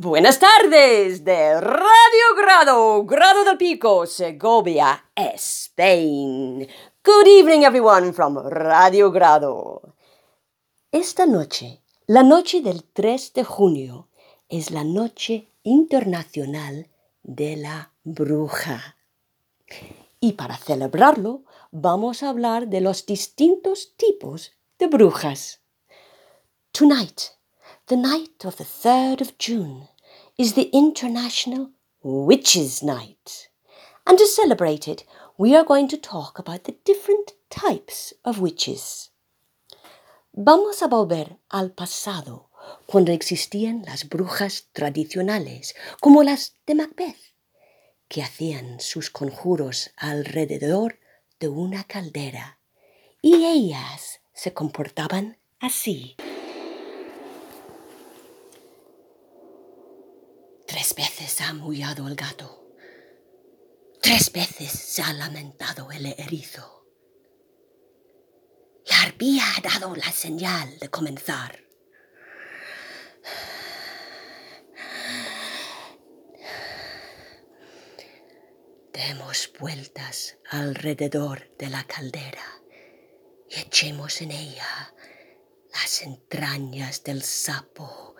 Buenas tardes de Radio Grado, Grado del Pico, Segovia, Spain. Good evening, everyone, from Radio Grado. Esta noche, la noche del 3 de junio, es la Noche Internacional de la Bruja. Y para celebrarlo, vamos a hablar de los distintos tipos de brujas. Tonight, the night of the 3rd of June, is the International Witches' Night. And to celebrate it, we are going to talk about the different types of witches. Vamos a volver al pasado, cuando existían las brujas tradicionales, como las de Macbeth, que hacían sus conjuros alrededor de una caldera, y ellas se comportaban así. Veces ha maullado el gato. Tres veces se ha lamentado el erizo. La arpía ha dado la señal de comenzar. Demos vueltas alrededor de la caldera y echemos en ella las entrañas del sapo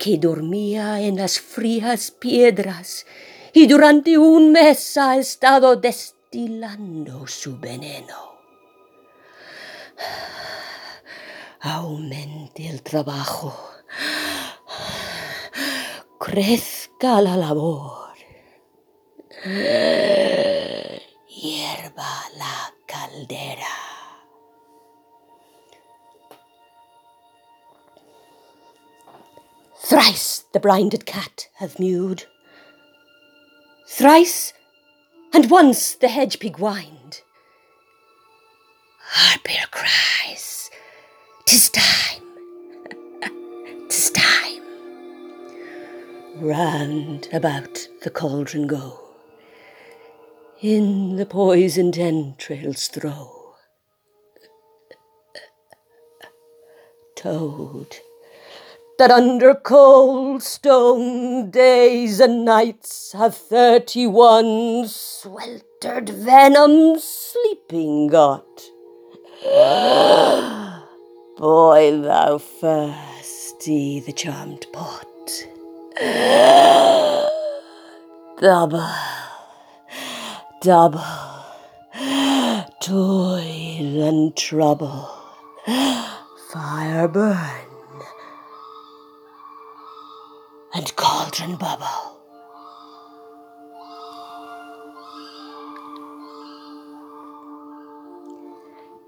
que dormía en las frías piedras y durante un mes ha estado destilando su veneno. Aumente el trabajo, crezca la labor, hierva la caldera. Thrice the blinded cat hath mewed. Thrice and once the hedge pig whined. Harpier cries, "'Tis time, 'tis time." Round about the cauldron go, in the poisoned entrails throw. Toad that under cold stone days and nights have thirty one sweltered venom sleeping got. Boil thou first i the charmed pot. Double, double, toil and trouble, fire burn and cauldron bubble.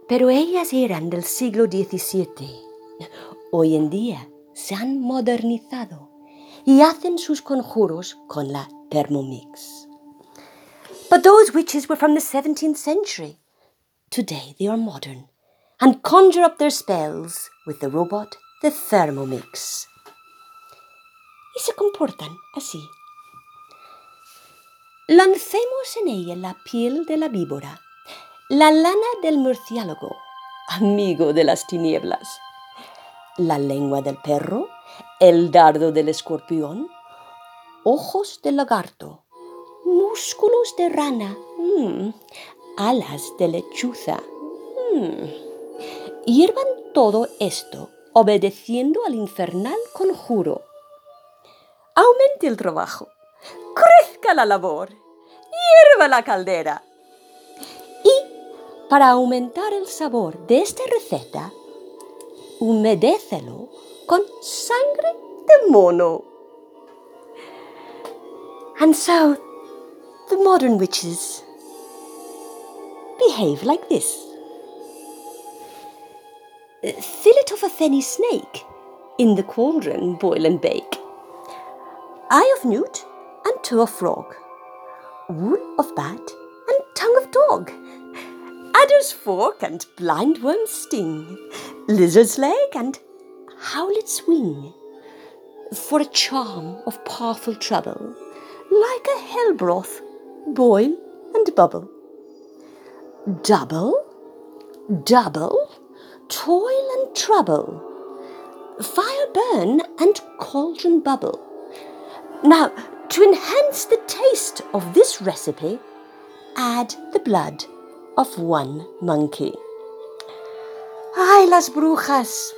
Pero ellas eran del siglo XVII. Hoy en día se han modernizado y hacen sus conjuros con la Thermomix. But those witches were from the 17th century. Today they are modern and conjure up their spells with the robot, the Thermomix. Y se comportan así. Lancemos en ella la piel de la víbora, la lana del murciélago, amigo de las tinieblas, la lengua del perro, el dardo del escorpión, ojos de lagarto, músculos de rana, mm, alas de lechuza. Mm. Hiervan todo esto obedeciendo al infernal conjuro aumente el trabajo, crezca la labor, hierva la caldera. Y para aumentar el sabor de esta receta, humedécelo con sangre de mono. And so, the modern witches behave like this. Fillet of a fenny snake in the cauldron boil and bake eye of newt and toe of frog, wool of bat and tongue of dog, adder's fork and blindworm's sting, lizard's leg and howlet's wing, for a charm of powerful trouble, like a hell broth, boil and bubble. Double, double, toil and trouble, fire burn and cauldron bubble Now, to enhance the taste of this recipe, add the blood of one monkey. Ay, las brujas.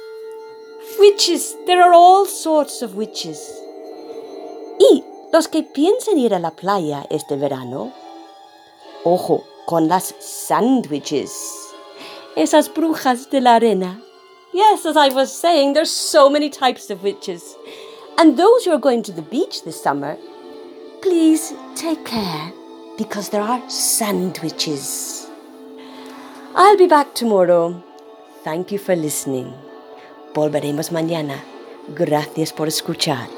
Witches, there are all sorts of witches. Y los que piensan ir a la playa este verano, ojo con las sandwiches. Esas brujas de la arena. Yes, as I was saying, there's so many types of witches. And those who are going to the beach this summer, please take care because there are sandwiches. I'll be back tomorrow. Thank you for listening. Volveremos mañana. Gracias por escuchar.